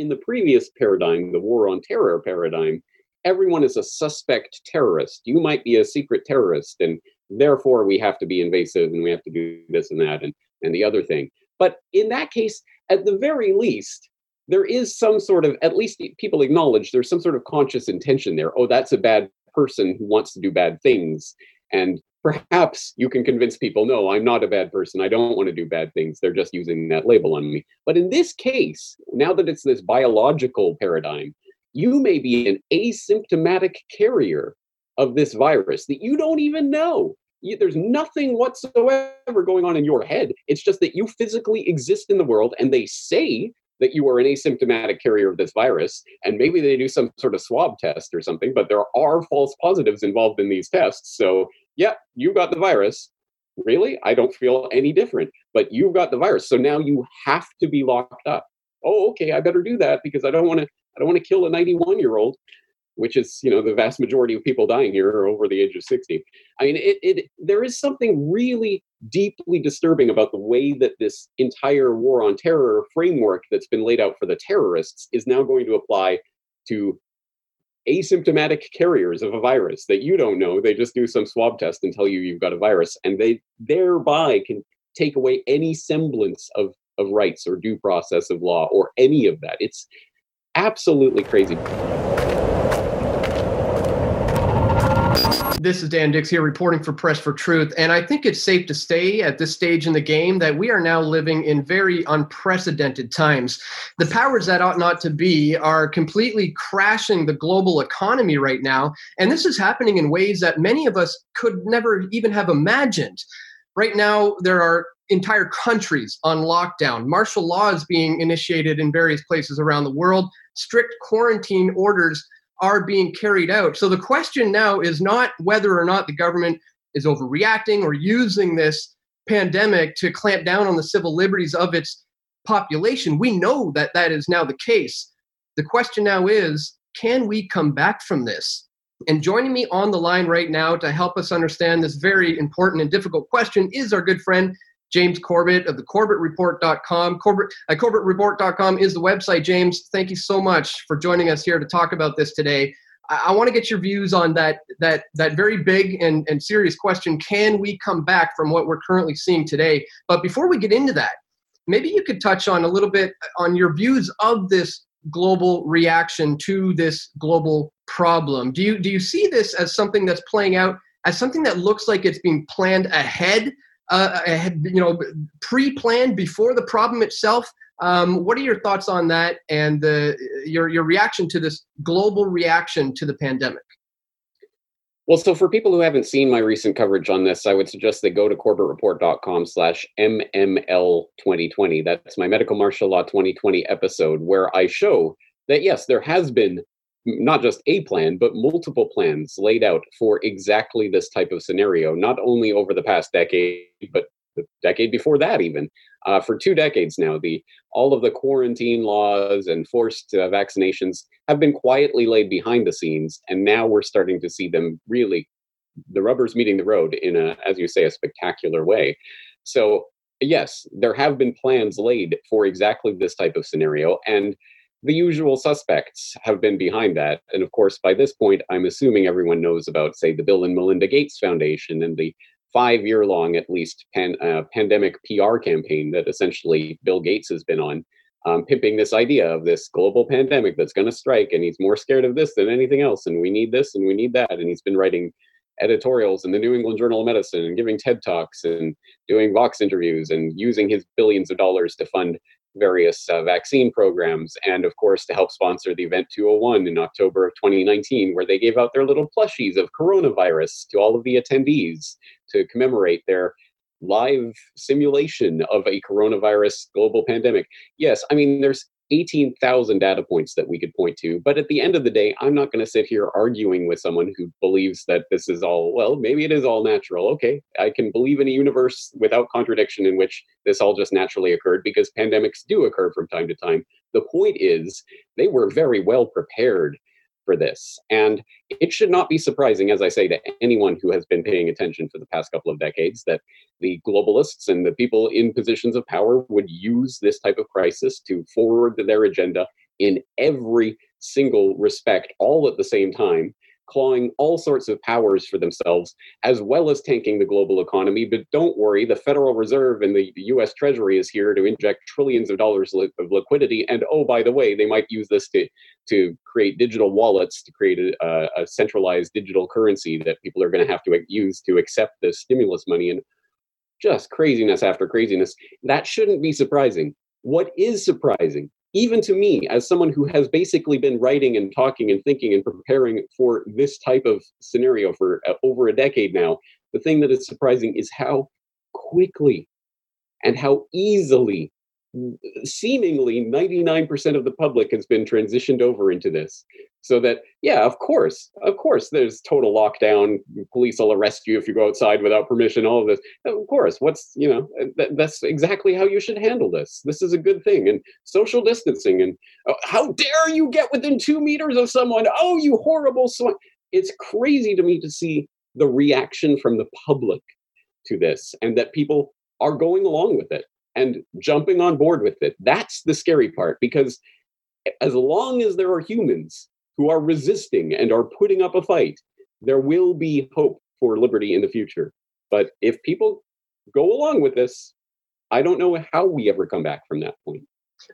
in the previous paradigm, the war on terror paradigm, everyone is a suspect terrorist. You might be a secret terrorist, and therefore we have to be invasive and we have to do this and that and, and the other thing. But in that case, at the very least, there is some sort of, at least people acknowledge there's some sort of conscious intention there. Oh, that's a bad person who wants to do bad things. And perhaps you can convince people, no, I'm not a bad person. I don't want to do bad things. They're just using that label on me. But in this case, now that it's this biological paradigm, you may be an asymptomatic carrier of this virus that you don't even know. You, there's nothing whatsoever going on in your head. It's just that you physically exist in the world and they say that you are an asymptomatic carrier of this virus. And maybe they do some sort of swab test or something, but there are false positives involved in these tests. So, yeah, you got the virus. Really? I don't feel any different, but you've got the virus. So now you have to be locked up. Oh, okay, I better do that because I don't want to I don't want to kill a 91 year old which is you know the vast majority of people dying here are over the age of 60 i mean it, it there is something really deeply disturbing about the way that this entire war on terror framework that's been laid out for the terrorists is now going to apply to asymptomatic carriers of a virus that you don't know. They just do some swab test and tell you you've got a virus and they thereby can take away any semblance of of rights or due process of law or any of that. It's absolutely crazy This is Dan Dicks here reporting for Press for Truth. And I think it's safe to say at this stage in the game that we are now living in very unprecedented times. The powers that ought not to be are completely crashing the global economy right now. And this is happening in ways that many of us could never even have imagined. Right now, there are entire countries on lockdown. Martial law is being initiated in various places around the world. Strict quarantine orders are being carried out. So the question now is not whether or not the government is overreacting or using this pandemic to clamp down on the civil liberties of its population. We know that that is now the case. The question now is can we come back from this? And joining me on the line right now to help us understand this very important and difficult question is our good friend James Corbett of the CorbettReport.com. Corbett, uh, CorbettReport.com is the website. James, thank you so much for joining us here to talk about this today. I, I want to get your views on that that that very big and, and serious question: Can we come back from what we're currently seeing today? But before we get into that, maybe you could touch on a little bit on your views of this global reaction to this global problem. Do you do you see this as something that's playing out as something that looks like it's being planned ahead uh, you know pre-planned before the problem itself. Um, what are your thoughts on that and the, your your reaction to this global reaction to the pandemic? Well, so for people who haven't seen my recent coverage on this, I would suggest they go to corbettreport.com slash MML2020. That's my Medical Martial Law 2020 episode where I show that, yes, there has been not just a plan, but multiple plans laid out for exactly this type of scenario, not only over the past decade, but the decade before that, even. Uh, for two decades now, the all of the quarantine laws and forced uh, vaccinations have been quietly laid behind the scenes, and now we're starting to see them really, the rubber's meeting the road in a, as you say, a spectacular way. So yes, there have been plans laid for exactly this type of scenario, and the usual suspects have been behind that. And of course, by this point, I'm assuming everyone knows about, say, the Bill and Melinda Gates Foundation and the five year long, at least, pan, uh, pandemic PR campaign that essentially Bill Gates has been on, um, pimping this idea of this global pandemic that's going to strike. And he's more scared of this than anything else. And we need this and we need that. And he's been writing editorials in the New England Journal of Medicine and giving TED Talks and doing Vox interviews and using his billions of dollars to fund various uh, vaccine programs, and of course to help sponsor the Event 201 in October of 2019, where they gave out their little plushies of coronavirus to all of the attendees to commemorate their live simulation of a coronavirus global pandemic. Yes, I mean, there's 18,000 data points that we could point to. But at the end of the day, I'm not going to sit here arguing with someone who believes that this is all, well, maybe it is all natural. Okay, I can believe in a universe without contradiction in which this all just naturally occurred because pandemics do occur from time to time. The point is, they were very well prepared for this. And it should not be surprising, as I say, to anyone who has been paying attention for the past couple of decades, that the globalists and the people in positions of power would use this type of crisis to forward their agenda in every single respect, all at the same time, clawing all sorts of powers for themselves, as well as tanking the global economy. But don't worry, the Federal Reserve and the US Treasury is here to inject trillions of dollars of liquidity. And oh, by the way, they might use this to, to create digital wallets, to create a, a centralized digital currency that people are going to have to use to accept the stimulus money. And just craziness after craziness. That shouldn't be surprising. What is surprising even to me, as someone who has basically been writing and talking and thinking and preparing for this type of scenario for uh, over a decade now, the thing that is surprising is how quickly and how easily seemingly 99% of the public has been transitioned over into this. So that yeah of course of course there's total lockdown police will arrest you if you go outside without permission all of this. Of course what's you know uh, th- that's exactly how you should handle this. This is a good thing and social distancing and oh, how dare you get within two meters of someone? Oh you horrible it's crazy to me to see the reaction from the public to this and that people are going along with it and jumping on board with it that's the scary part because as long as there are humans who are resisting and are putting up a fight, there will be hope for liberty in the future. But if people go along with this, I don't know how we ever come back from that point.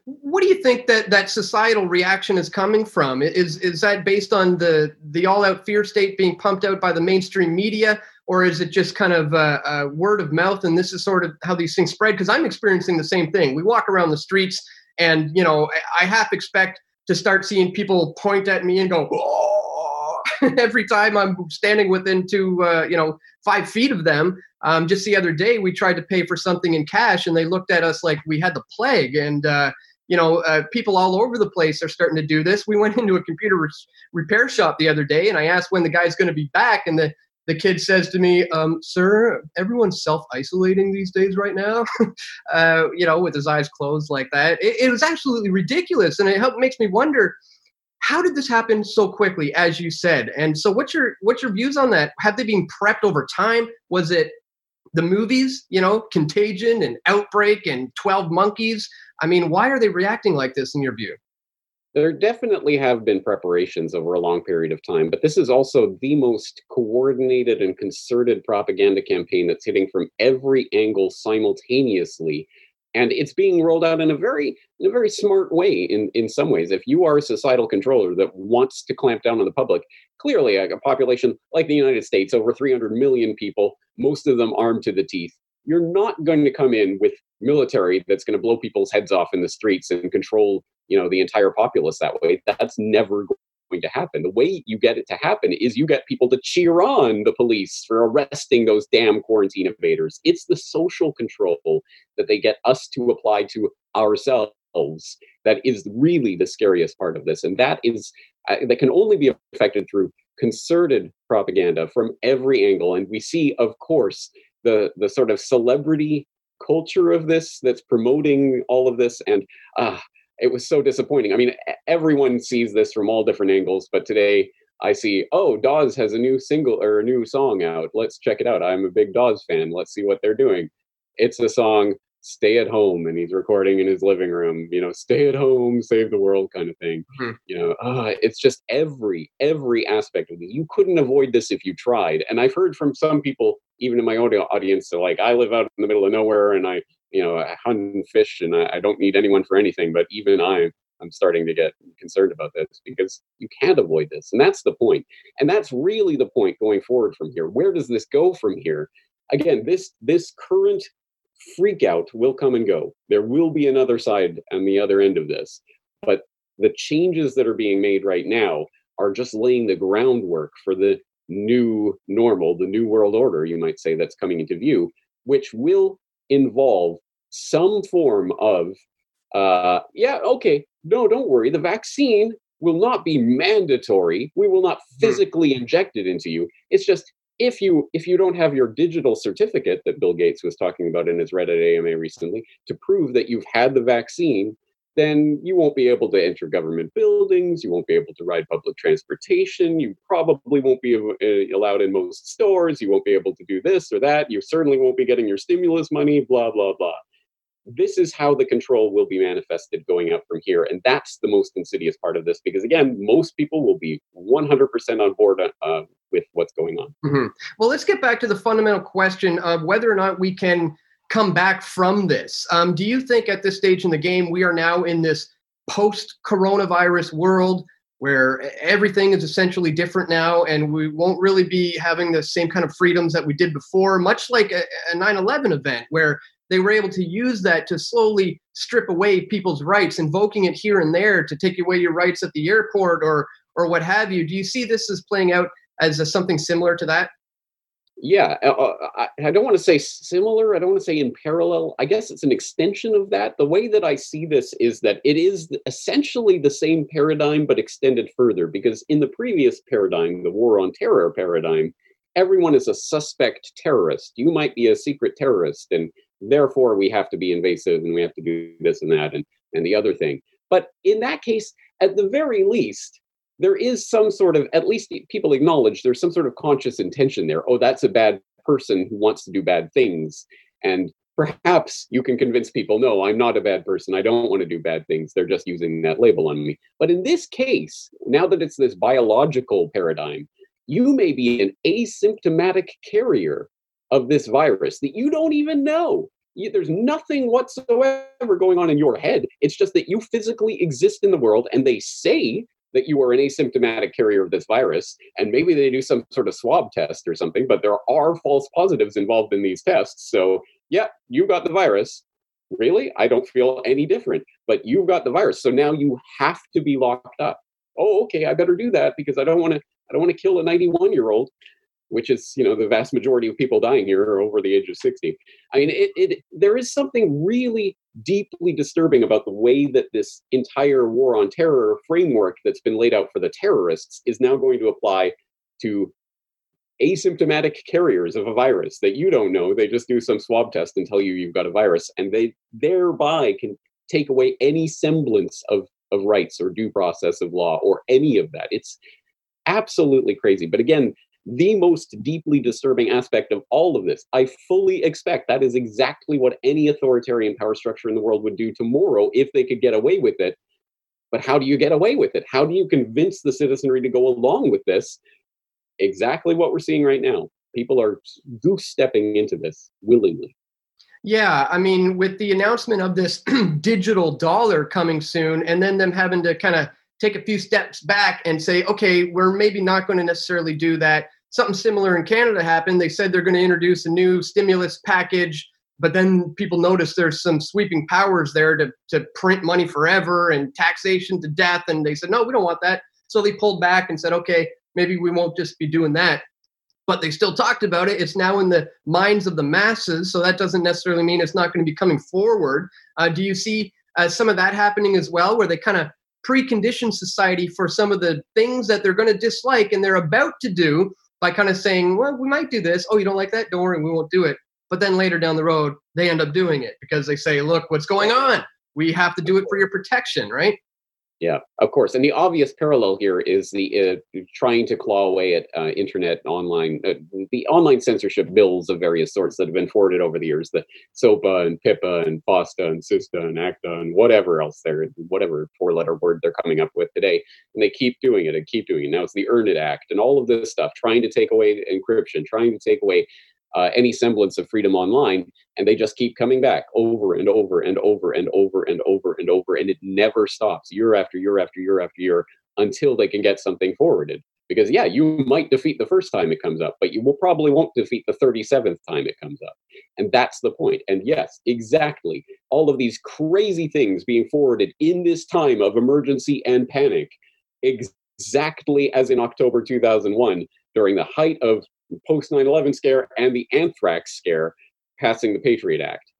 What do you think that that societal reaction is coming from? Is is that based on the the all out fear state being pumped out by the mainstream media, or is it just kind of a, a word of mouth? And this is sort of how these things spread. Because I'm experiencing the same thing. We walk around the streets, and you know, I half expect to start seeing people point at me and go every time I'm standing within two, uh, you know, five feet of them. Um, just the other day, we tried to pay for something in cash, and they looked at us like we had the plague. And uh, you know, uh, people all over the place are starting to do this. We went into a computer re- repair shop the other day, and I asked when the guy's going to be back, and the the kid says to me, um, "Sir, everyone's self-isolating these days right now." uh, you know, with his eyes closed like that. It, it was absolutely ridiculous, and it helped, makes me wonder how did this happen so quickly, as you said. And so, what's your what's your views on that? Have they been prepped over time? Was it the movies, you know, Contagion and Outbreak and Twelve Monkeys? I mean, why are they reacting like this in your view? There definitely have been preparations over a long period of time, but this is also the most coordinated and concerted propaganda campaign that's hitting from every angle simultaneously. And it's being rolled out in a very in a very smart way in, in some ways. If you are a societal controller that wants to clamp down on the public, clearly a, a population like the United States, over 300 million people, most of them armed to the teeth, you're not going to come in with military that's going to blow people's heads off in the streets and control you know the entire populace that way. That's never going to happen. The way you get it to happen is you get people to cheer on the police for arresting those damn quarantine invaders. It's the social control that they get us to apply to ourselves that is really the scariest part of this and that is uh, that can only be affected through concerted propaganda from every angle and we see of course the the sort of celebrity culture of this that's promoting all of this and uh, it was so disappointing. I mean, everyone sees this from all different angles, but today I see, oh, Dawes has a new single or a new song out. Let's check it out. I'm a big Dawes fan. Let's see what they're doing. It's a song, Stay at Home, and he's recording in his living room, you know, stay at home, save the world kind of thing. Mm-hmm. You know, uh, it's just every, every aspect of this. You couldn't avoid this if you tried. And I've heard from some people, even in my own audience, so like, I live out in the middle of nowhere and I you know, I hunt and fish and I, I don't need anyone for anything. But even I, I'm starting to get concerned about this because you can't avoid this. And that's the point. And that's really the point going forward from here. Where does this go from here? Again, this this current freak out will come and go. There will be another side on the other end of this. But the changes that are being made right now are just laying the groundwork for the new normal, the new world order, you might say, that's coming into view, which will involve some form of, uh, yeah, okay, no, don't worry. The vaccine will not be mandatory. We will not hmm. physically inject it into you. It's just if you if you don't have your digital certificate that Bill Gates was talking about in his Reddit AMA recently to prove that you've had the vaccine, then you won't be able to enter government buildings. You won't be able to ride public transportation. You probably won't be uh, allowed in most stores. You won't be able to do this or that. You certainly won't be getting your stimulus money, blah, blah, blah. This is how the control will be manifested going up from here. And that's the most insidious part of this because, again, most people will be 100% on board uh, with what's going on. Mm-hmm. Well, let's get back to the fundamental question of whether or not we can come back from this. Um, do you think at this stage in the game we are now in this post coronavirus world where everything is essentially different now and we won't really be having the same kind of freedoms that we did before, much like a, a 9-11 event where they were able to use that to slowly strip away people's rights, invoking it here and there to take away your rights at the airport or or what have you. Do you see this as playing out as a, something similar to that? Yeah, uh, uh I, I don't want to say similar. I don't want to say in parallel. I guess it's an extension of that. The way that I see this is that it is essentially the same paradigm, but extended further. Because in the previous paradigm, the war on terror paradigm, everyone is a suspect terrorist. You might be a secret terrorist, and therefore we have to be invasive and we have to do this and that and, and the other thing. But in that case, at the very least, there is some sort of, at least people acknowledge there's some sort of conscious intention there. Oh, that's a bad person who wants to do bad things. And perhaps you can convince people, no, I'm not a bad person. I don't want to do bad things. They're just using that label on me. But in this case, now that it's this biological paradigm, you may be an asymptomatic carrier of this virus that you don't even know. You, there's nothing whatsoever going on in your head. It's just that you physically exist in the world and they say that you are an asymptomatic carrier of this virus. And maybe they do some sort of swab test or something, but there are false positives involved in these tests. So, yeah, you got the virus. Really? I don't feel any different, but you've got the virus. So now you have to be locked up. Oh, okay, I better do that because I don't want to I don't want to kill a 91 year old which is you know the vast majority of people dying here are over the age of 60 i mean it, it there is something really deeply disturbing about the way that this entire war on terror framework that's been laid out for the terrorists is now going to apply to asymptomatic carriers of a virus that you don't know. They just do some swab test and tell you you've got a virus and they thereby can take away any semblance of of rights or due process of law or any of that. It's absolutely crazy. But again the most deeply disturbing aspect of all of this. I fully expect that is exactly what any authoritarian power structure in the world would do tomorrow if they could get away with it. But how do you get away with it? How do you convince the citizenry to go along with this? Exactly what we're seeing right now. People are goose stepping into this willingly. Yeah, I mean, with the announcement of this digital dollar coming soon, and then them having to kind of take a few steps back and say, okay, we're maybe not going to necessarily do that something similar in Canada happened. They said they're going to introduce a new stimulus package, but then people noticed there's some sweeping powers there to, to print money forever and taxation to death. And they said, no, we don't want that. So they pulled back and said, okay, maybe we won't just be doing that. But they still talked about it. It's now in the minds of the masses. So that doesn't necessarily mean it's not going to be coming forward. Uh, do you see uh, some of that happening as well, where they kind of precondition society for some of the things that they're going to dislike and they're about to do by kind of saying, well, we might do this. Oh, you don't like that? Don't worry, we won't do it. But then later down the road, they end up doing it because they say, look, what's going on? We have to do it for your protection, right? Yeah, of course. And the obvious parallel here is the uh, trying to claw away at uh, internet online, uh, the online censorship bills of various sorts that have been forwarded over the years, the SOPA and PIPA and FOSTA and SESTA and ACTA and whatever else there, whatever four letter word they're coming up with today. And they keep doing it and keep doing it. Now it's the Earn It Act and all of this stuff, trying to take away encryption, trying to take away uh, any semblance of freedom online and they just keep coming back over and over and over and over and over and over and it never stops year after year after year after year until they can get something forwarded. Because yeah you might defeat the first time it comes up but you will probably won't defeat the 37th time it comes up. And that's the point. And yes exactly all of these crazy things being forwarded in this time of emergency and panic exactly as in october 2001 during the height of post 9-11 scare and the anthrax scare passing the patriot act.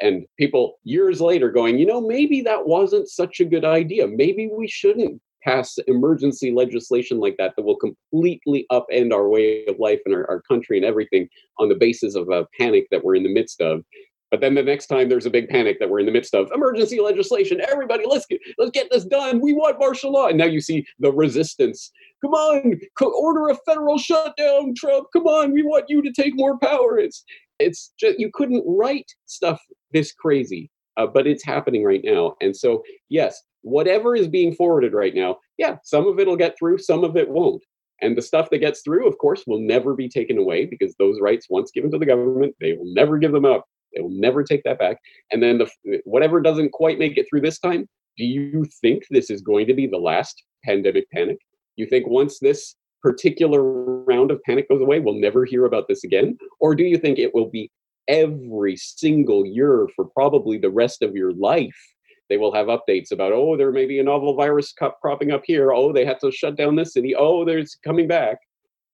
And people years later going you know maybe that wasn't such a good idea. Maybe we shouldn't pass emergency legislation like that that will completely upend our way of life and our, our country and everything on the basis of a panic that we're in the midst of but then the next time there's a big panic that we're in the midst of emergency legislation, everybody, let's get let's get this done. We want martial law. And now you see the resistance. Come on, order a federal shutdown, Trump. Come on, we want you to take more power. It's it's just you couldn't write stuff this crazy uh, but it's happening right now. And so, yes, whatever is being forwarded right now, yeah, some of it'll get through, some of it won't. And the stuff that gets through, of course, will never be taken away because those rights, once given to the government, they will never give them up. They will never take that back. And then the eh, whatever doesn't quite make it through this time, do you think this is going to be the last pandemic panic? You think once this particular round of panic goes away, we'll never hear about this again? Or do you think it will be every single year for probably the rest of your life? They will have updates about, oh, there may be a novel virus crop cropping up here. Oh, they had to shut down this city. Oh, there's coming back.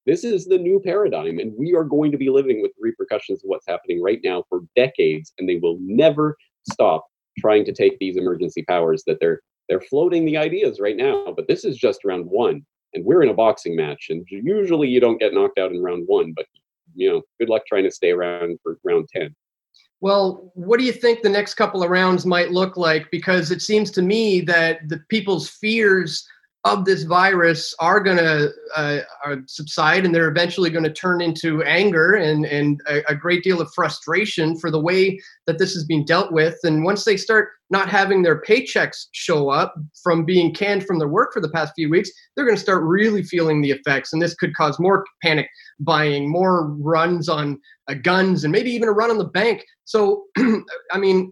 This is the new paradigm, and we are going to be living with repercussions of what's happening right now for decades, and they will never stop trying to take these emergency powers that they're they're floating the ideas right now. But this is just round one and we're in a boxing match and usually you don't get knocked out in round one but you know good luck trying to stay around for round 10 well what do you think the next couple of rounds might look like because it seems to me that the people's fears of this virus are going to uh, subside and they're eventually going to turn into anger and, and a, a, great deal of frustration for the way that this is being dealt with. And once they start not having their paychecks show up from being canned from their work for the past few weeks, they're going to start really feeling the effects. And this could cause more panic buying, more runs on uh, guns, and maybe even a run on the bank. So, I mean,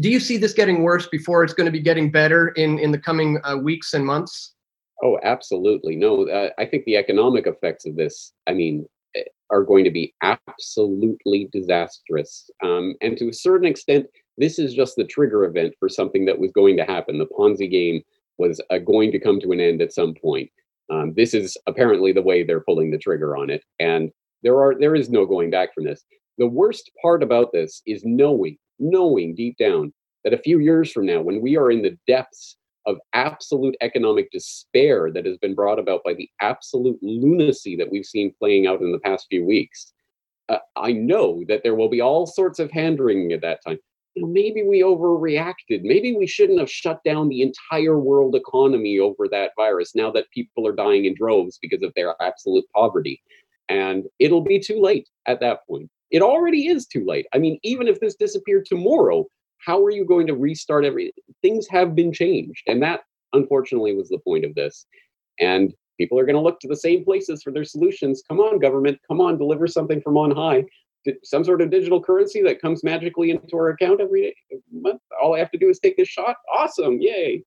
do you see this getting worse before it's going to be getting better in in the coming uh, weeks and months? Oh absolutely. No uh, i think the economic effects of this i mean eh, are going to be absolutely disastrous. Um, and to a certain extent this is just the trigger event for something that was going to happen. The ponzi game was uh, going to come to an end at some point. Um, this is apparently the way they're pulling the trigger on it and there are there is no going back from this. The worst part about this is knowing knowing deep down that a few years from now, when we are in the depths of absolute economic despair that has been brought about by the absolute lunacy that we've seen playing out in the past few weeks, uh, I know that there will be all sorts of hand wringing at that time. You know, maybe we overreacted. Maybe we shouldn't have shut down the entire world economy over that virus now that people are dying in droves because of their absolute poverty. And it'll be too late at that point. It already is too late. I mean, even if this disappeared tomorrow, how are you going to restart every things have been changed and that unfortunately was the point of this and people are going to look to the same places for their solutions come on government come on deliver something from on high some sort of digital currency that comes magically into our account every day month all i have to do is take this shot awesome yay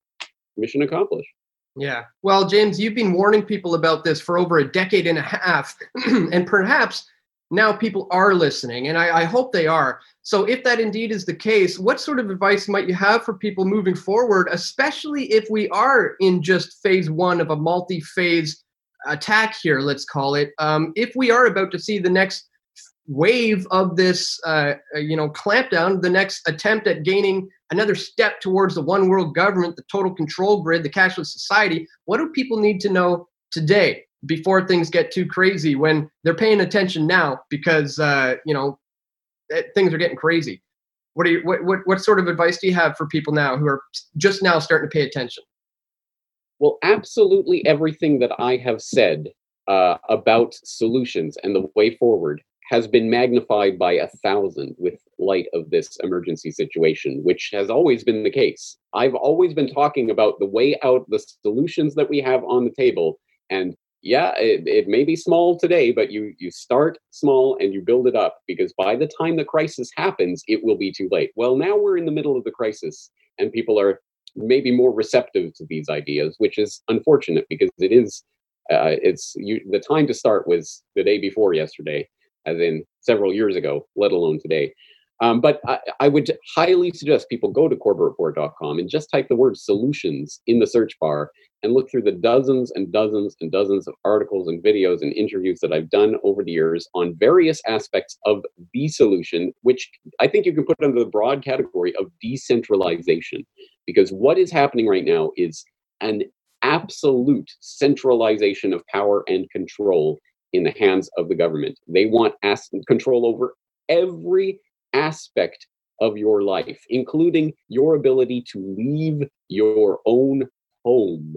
mission accomplished yeah. Well, James, you've been warning people about this for over a decade and a half. and perhaps now people are listening, and I, I, hope they are. So, if that indeed is the case, what sort of advice might you have for people moving forward, especially if we are in just phase one of a multi phase attack here, let's call it? Um, if we are about to see the next wave of this, uh, you know, clampdown, the next attempt at gaining another step towards the one world government, the total control grid, the cashless society, what do people need to know today? Before things get too crazy when they're paying attention now because uh, you know eh, things are getting crazy. What are you, what, what what sort of advice do you have for people now who are just now starting to pay attention? Well, absolutely everything that I have said uh, about solutions and the way forward has been magnified by a thousand with light of this emergency situation, which has always been the case. I've always been talking about the way out, the solutions that we have on the table, and yeah, it, it may be small today, but you you start small and you build it up because by the time the crisis happens, it will be too late. Well, now we're in the middle of the crisis, and people are maybe more receptive to these ideas, which is unfortunate because it is uh, it's you, the time to start was the day before yesterday, as in several years ago, let alone today. Um, but I, I, would highly suggest people go to corbettreport.com and just type the word solutions in the search bar and look through the dozens and dozens and dozens of articles and videos and interviews that I've done over the years on various aspects of the solution, which I think you can put under the broad category of decentralization. Because what is happening right now is an absolute centralization of power and control in the hands of the government. They want control over every aspect of your life, including your ability to leave your own home.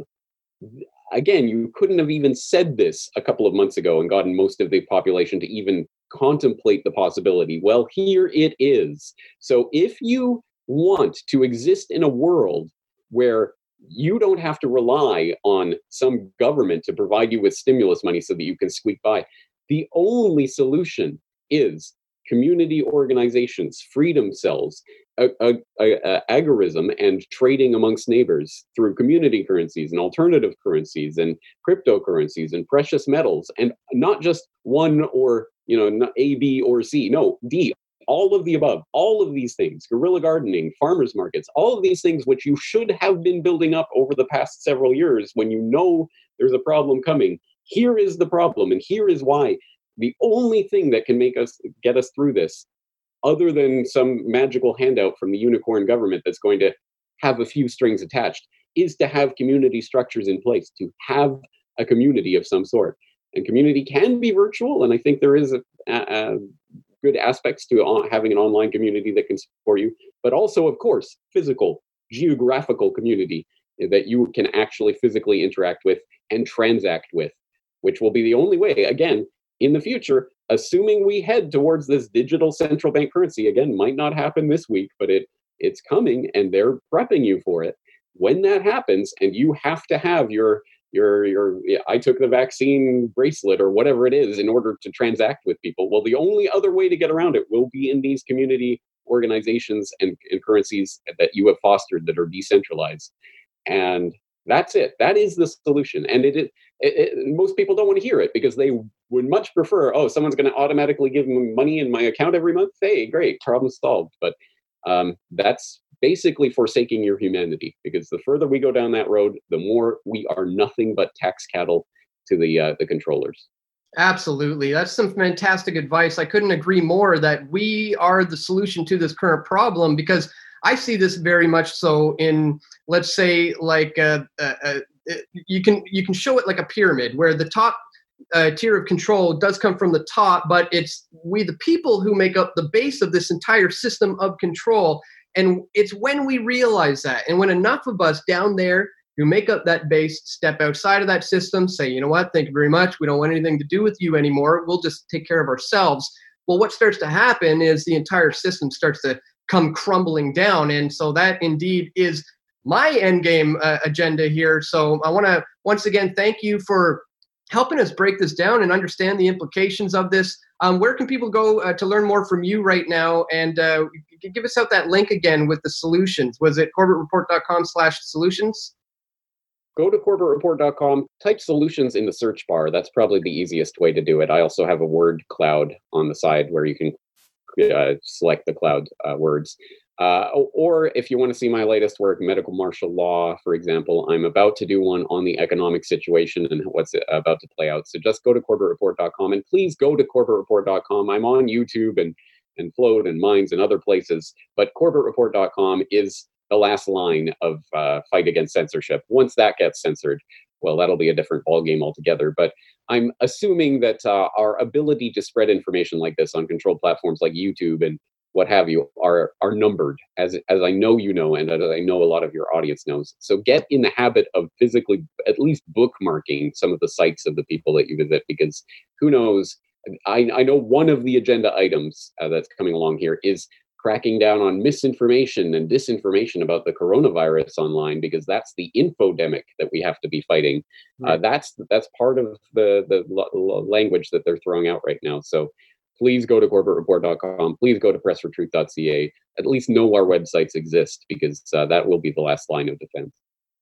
Again, you couldn't have even said this a couple of months ago and gotten most of the population to even contemplate the possibility. Well, here it is. So if you want to exist in a world where you don't have to rely on some government to provide you with stimulus money so that you can squeak by. The only solution is community organizations, freedom cells, a, a, a, agorism, and trading amongst neighbors through community currencies and alternative currencies and cryptocurrencies and precious metals, and not just one or you know A, B, or C. No, D. All of the above, all of these things, guerrilla gardening, farmers markets, all of these things which you should have been building up over the past several years when you know there's a problem coming. Here is the problem, and here is why the only thing that can make us get us through this other than some magical handout from the unicorn government that's going to have a few strings attached is to have community structures in place to have a community of some sort. And community can be virtual and i think there is a, a, a good aspects to having an online community that can support you but also of course physical geographical community that you can actually physically interact with and transact with which will be the only way again in the future, assuming we head towards this digital central bank currency, again, might not happen this week, but it it's coming and they're prepping you for it. When that happens, and you have to have your your your I took the vaccine bracelet or whatever it is in order to transact with people. Well, the only other way to get around it will be in these community organizations and, and currencies that you have fostered that are decentralized. And that's it. That is the solution. And it, it, it, most people don't want to hear it because they would much prefer, oh, someone's going to automatically give me money in my account every month. Hey, great, problem solved. But um, that's basically forsaking your humanity because the further we go down that road, the more we are nothing but tax cattle to the uh, the controllers. Absolutely. That's some fantastic advice. I couldn't agree more that we are the solution to this current problem because I see this very much so in, let's say, like uh, uh, uh, you can you can show it like a pyramid where the top uh, tier of control does come from the top, but it's we the people who make up the base of this entire system of control. And it's when we realize that, and when enough of us down there who make up that base step outside of that system, say, you know what, thank you very much. We don't want anything to do with you anymore. We'll just take care of ourselves. Well, what starts to happen is the entire system starts to come crumbling down. And so that indeed is my end game uh, agenda here. So I want to once again thank you for helping us break this down and understand the implications of this. Um, where can people go uh, to learn more from you right now? And uh, give us out that link again with the solutions. Was it corbettreport.com slash solutions? Go to corbettreport.com, type solutions in the search bar. That's probably the easiest way to do it. I also have a word cloud on the side where you can uh, select the cloud uh, words. Uh, or if you want to see my latest work, medical martial law, for example, I'm about to do one on the economic situation and what's about to play out. So just go to corbettreport.com and please go to corbettreport.com. I'm on YouTube and and Float and Minds and other places, but corbettreport.com is the last line of uh, fight against censorship. Once that gets censored, well, that'll be a different ballgame altogether. But I'm assuming that uh, our ability to spread information like this on controlled platforms like YouTube and what have you are are numbered as as I know you know and as I know a lot of your audience knows. So get in the habit of physically at least bookmarking some of the sites of the people that you visit because who knows I, I know one of the agenda items uh, that's coming along here is cracking down on misinformation and disinformation about the coronavirus online because that's the infodemic that we have to be fighting. Uh, that's that's part of the the l- language that they're throwing out right now. So please go to corbettreport.com. Please go to pressfortruth.ca. At least know our websites exist because uh, that will be the last line of defense.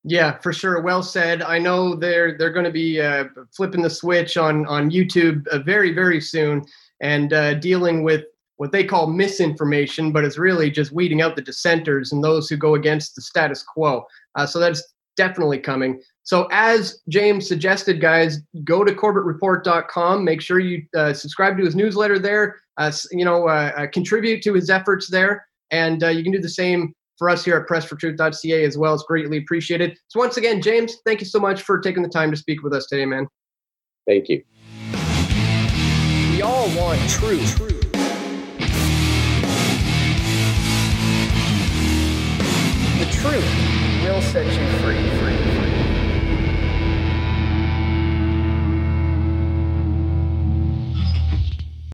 Yeah, for sure. Well said. I know they're they're going to be uh, flipping the switch on on YouTube uh, very very soon and uh, dealing with what they call misinformation, but it's really just weeding out the dissenters and those who go against the status quo. Uh, so that's definitely coming. So, as James suggested, guys, go to corbettreport.com. Make sure you uh, subscribe to his newsletter there. Uh, you know, uh, uh, contribute to his efforts there, and uh, you can do the same for us here at pressfortruth.ca as well. It's greatly appreciated. So, once again, James, thank you so much for taking the time to speak with us today, man. Thank you. We all want truth. truth section.